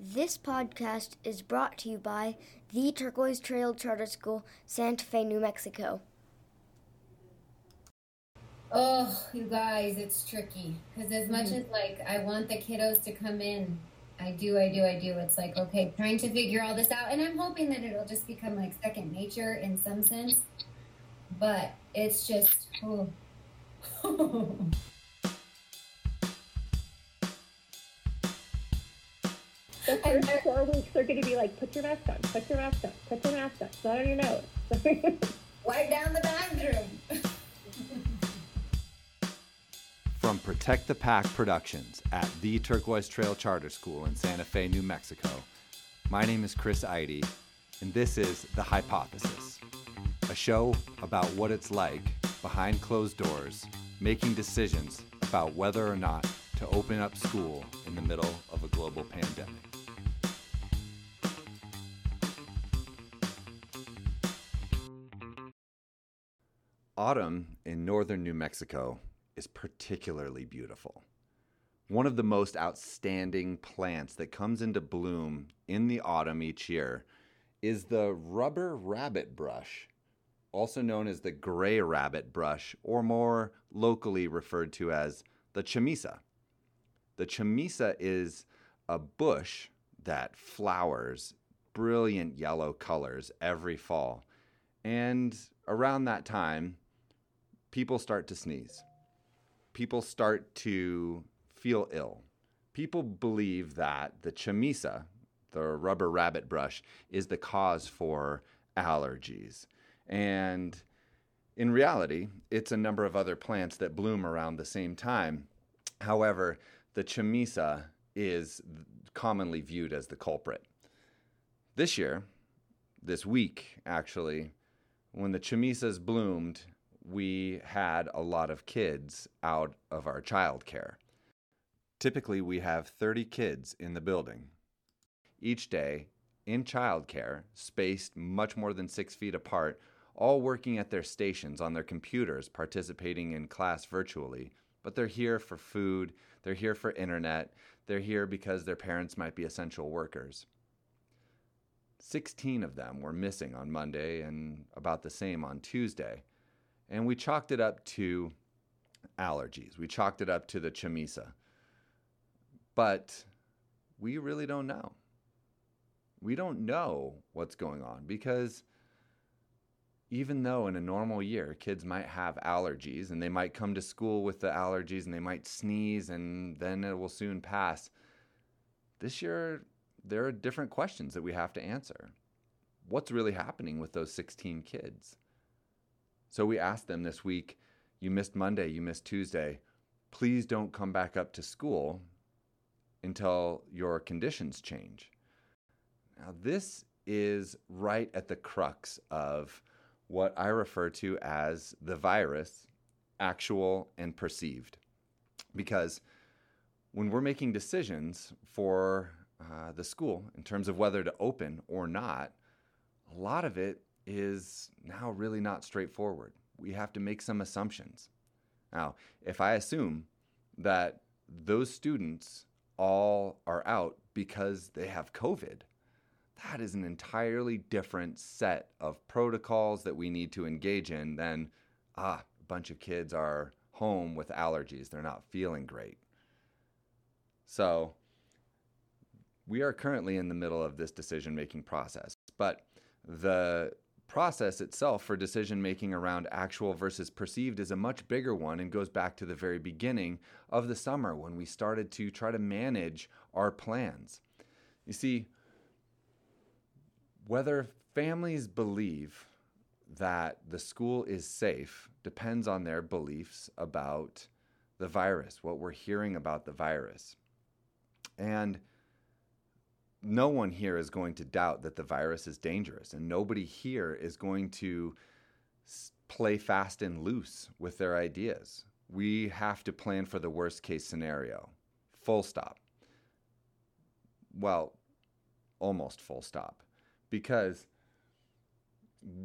This podcast is brought to you by the Turquoise Trail Charter School, Santa Fe, New Mexico. Oh, you guys, it's tricky because as much hmm. as like I want the kiddos to come in, I do, I do, I do. It's like okay, trying to figure all this out, and I'm hoping that it'll just become like second nature in some sense. But it's just, oh. The first four weeks are going to be like, put your mask on, put your mask on, put your mask on, put on your nose. wipe down the bathroom. From Protect the Pack Productions at the Turquoise Trail Charter School in Santa Fe, New Mexico, my name is Chris Eide, and this is The Hypothesis, a show about what it's like behind closed doors, making decisions about whether or not to open up school in the middle of a global pandemic. Autumn in northern New Mexico is particularly beautiful. One of the most outstanding plants that comes into bloom in the autumn each year is the rubber rabbit brush, also known as the gray rabbit brush, or more locally referred to as the chamisa. The chamisa is a bush that flowers brilliant yellow colors every fall. And around that time, people start to sneeze. People start to feel ill. People believe that the chamisa, the rubber rabbit brush, is the cause for allergies. And in reality, it's a number of other plants that bloom around the same time. However, the chamisa is commonly viewed as the culprit. This year, this week actually, when the chamisas bloomed, we had a lot of kids out of our childcare. Typically, we have 30 kids in the building. Each day, in childcare, spaced much more than six feet apart, all working at their stations on their computers, participating in class virtually. But they're here for food, they're here for internet, they're here because their parents might be essential workers. 16 of them were missing on Monday and about the same on Tuesday. And we chalked it up to allergies. We chalked it up to the chamisa. But we really don't know. We don't know what's going on because even though in a normal year kids might have allergies and they might come to school with the allergies and they might sneeze and then it will soon pass, this year there are different questions that we have to answer. What's really happening with those 16 kids? So we asked them this week you missed Monday, you missed Tuesday. Please don't come back up to school until your conditions change. Now, this is right at the crux of what I refer to as the virus, actual and perceived. Because when we're making decisions for uh, the school in terms of whether to open or not, a lot of it is now really not straightforward. We have to make some assumptions. Now, if I assume that those students all are out because they have COVID, that is an entirely different set of protocols that we need to engage in than, ah, a bunch of kids are home with allergies. They're not feeling great. So, we are currently in the middle of this decision making process, but the process itself for decision making around actual versus perceived is a much bigger one and goes back to the very beginning of the summer when we started to try to manage our plans. You see, whether families believe that the school is safe depends on their beliefs about the virus, what we're hearing about the virus. And no one here is going to doubt that the virus is dangerous, and nobody here is going to play fast and loose with their ideas. We have to plan for the worst case scenario. Full stop. Well, almost full stop because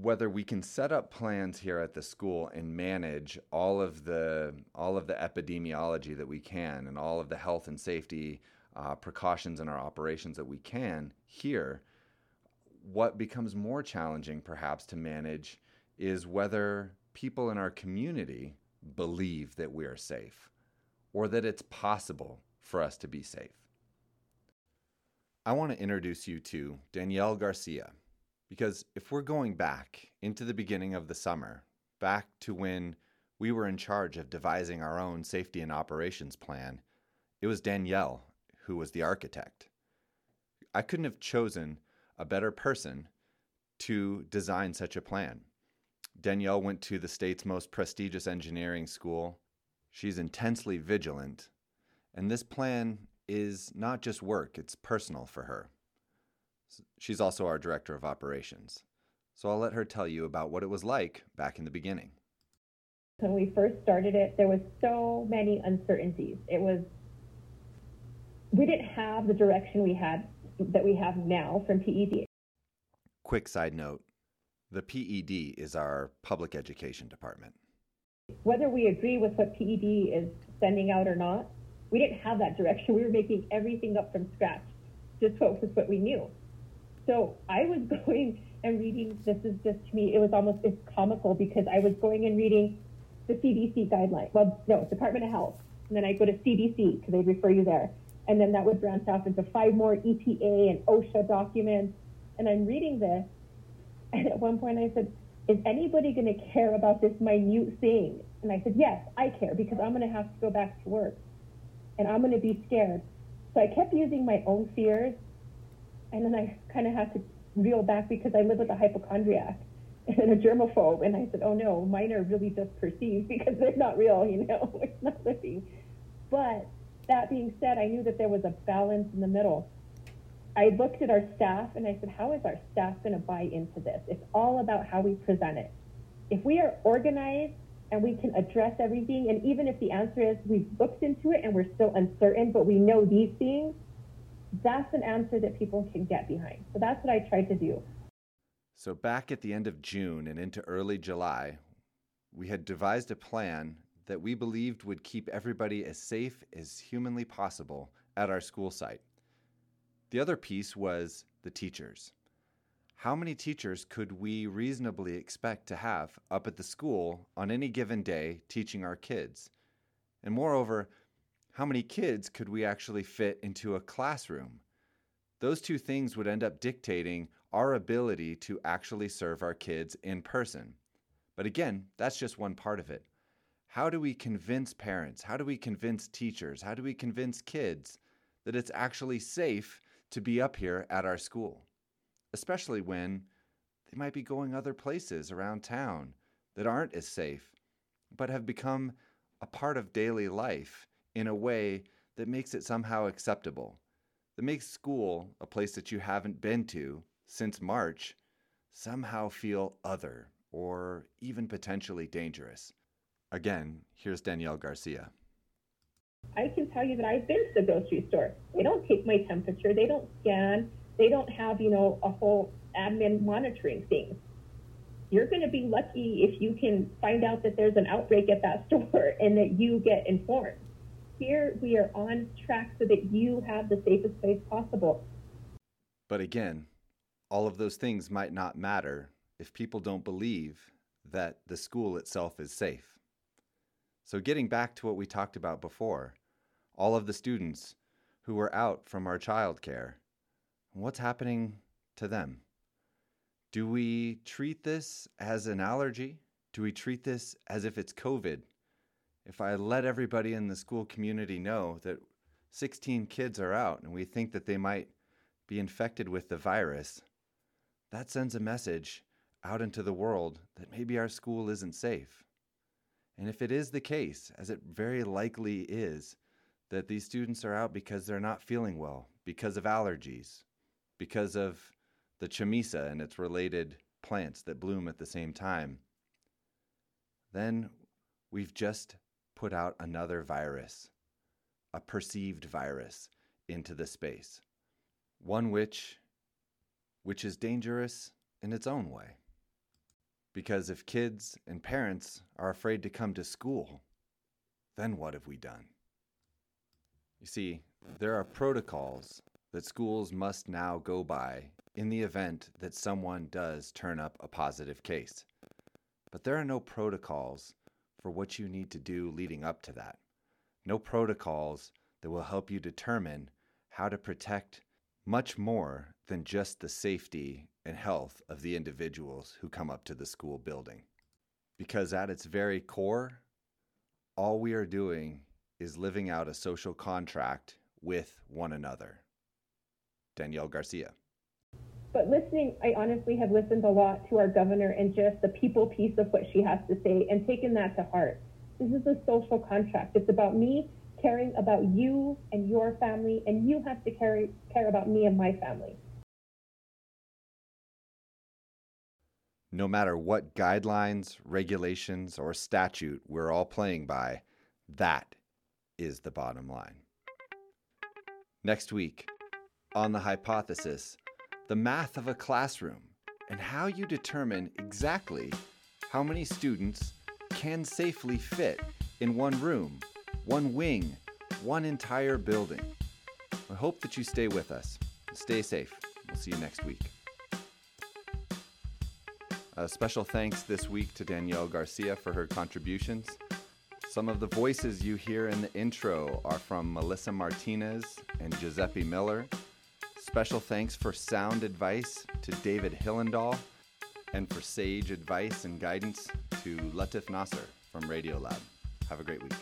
whether we can set up plans here at the school and manage all of the all of the epidemiology that we can and all of the health and safety uh, precautions in our operations that we can here. What becomes more challenging, perhaps, to manage is whether people in our community believe that we are safe or that it's possible for us to be safe. I want to introduce you to Danielle Garcia because if we're going back into the beginning of the summer, back to when we were in charge of devising our own safety and operations plan, it was Danielle who was the architect. I couldn't have chosen a better person to design such a plan. Danielle went to the state's most prestigious engineering school. She's intensely vigilant, and this plan is not just work, it's personal for her. She's also our director of operations. So I'll let her tell you about what it was like back in the beginning. When we first started it, there was so many uncertainties. It was we didn't have the direction we had that we have now from PED. Quick side note, the PED is our public education department. Whether we agree with what PED is sending out or not, we didn't have that direction. We were making everything up from scratch, just what was what we knew. So I was going and reading. This is just to me, it was almost it's comical because I was going and reading the CDC guideline. Well, no, Department of Health, and then I go to CDC because they refer you there, and then that would branch off into five more EPA and OSHA documents. And I'm reading this, and at one point I said, "Is anybody going to care about this minute thing?" And I said, "Yes, I care because I'm going to have to go back to work." and I'm going to be scared. So I kept using my own fears, and then I kind of had to reel back because I live with a hypochondriac and a germaphobe, and I said, "Oh no, mine are really just perceived because they're not real, you know, it's not living." But that being said, I knew that there was a balance in the middle. I looked at our staff and I said, "How is our staff going to buy into this? It's all about how we present it. If we are organized and we can address everything. And even if the answer is we've looked into it and we're still uncertain, but we know these things, that's an answer that people can get behind. So that's what I tried to do. So, back at the end of June and into early July, we had devised a plan that we believed would keep everybody as safe as humanly possible at our school site. The other piece was the teachers how many teachers could we reasonably expect to have up at the school on any given day teaching our kids? And moreover, how many kids could we actually fit into a classroom? Those two things would end up dictating our ability to actually serve our kids in person. But again, that's just one part of it. How do we convince parents? How do we convince teachers? How do we convince kids that it's actually safe to be up here at our school? especially when they might be going other places around town that aren't as safe, but have become a part of daily life in a way that makes it somehow acceptable, that makes school, a place that you haven't been to since March, somehow feel other or even potentially dangerous. Again, here's Danielle Garcia. I can tell you that I've been to the grocery store. They don't take my temperature, they don't scan, they don't have, you know, a whole admin monitoring thing. You're going to be lucky if you can find out that there's an outbreak at that store and that you get informed. Here we are on track so that you have the safest place possible. But again, all of those things might not matter if people don't believe that the school itself is safe. So, getting back to what we talked about before, all of the students who were out from our childcare What's happening to them? Do we treat this as an allergy? Do we treat this as if it's COVID? If I let everybody in the school community know that 16 kids are out and we think that they might be infected with the virus, that sends a message out into the world that maybe our school isn't safe. And if it is the case, as it very likely is, that these students are out because they're not feeling well, because of allergies, because of the chamisa and its related plants that bloom at the same time, then we've just put out another virus, a perceived virus, into the space. One which which is dangerous in its own way. Because if kids and parents are afraid to come to school, then what have we done? You see, There are protocols that schools must now go by in the event that someone does turn up a positive case. But there are no protocols for what you need to do leading up to that. No protocols that will help you determine how to protect much more than just the safety and health of the individuals who come up to the school building. Because at its very core, all we are doing is living out a social contract with one another. Danielle Garcia. But listening, I honestly have listened a lot to our governor and just the people piece of what she has to say and taken that to heart. This is a social contract. It's about me caring about you and your family, and you have to care, care about me and my family. No matter what guidelines, regulations, or statute we're all playing by, that is the bottom line. Next week, on the hypothesis, the math of a classroom, and how you determine exactly how many students can safely fit in one room, one wing, one entire building. I hope that you stay with us. Stay safe. We'll see you next week. A special thanks this week to Danielle Garcia for her contributions. Some of the voices you hear in the intro are from Melissa Martinez and Giuseppe Miller. Special thanks for sound advice to David Hillendahl and for sage advice and guidance to Latif Nasser from Radiolab. Have a great week.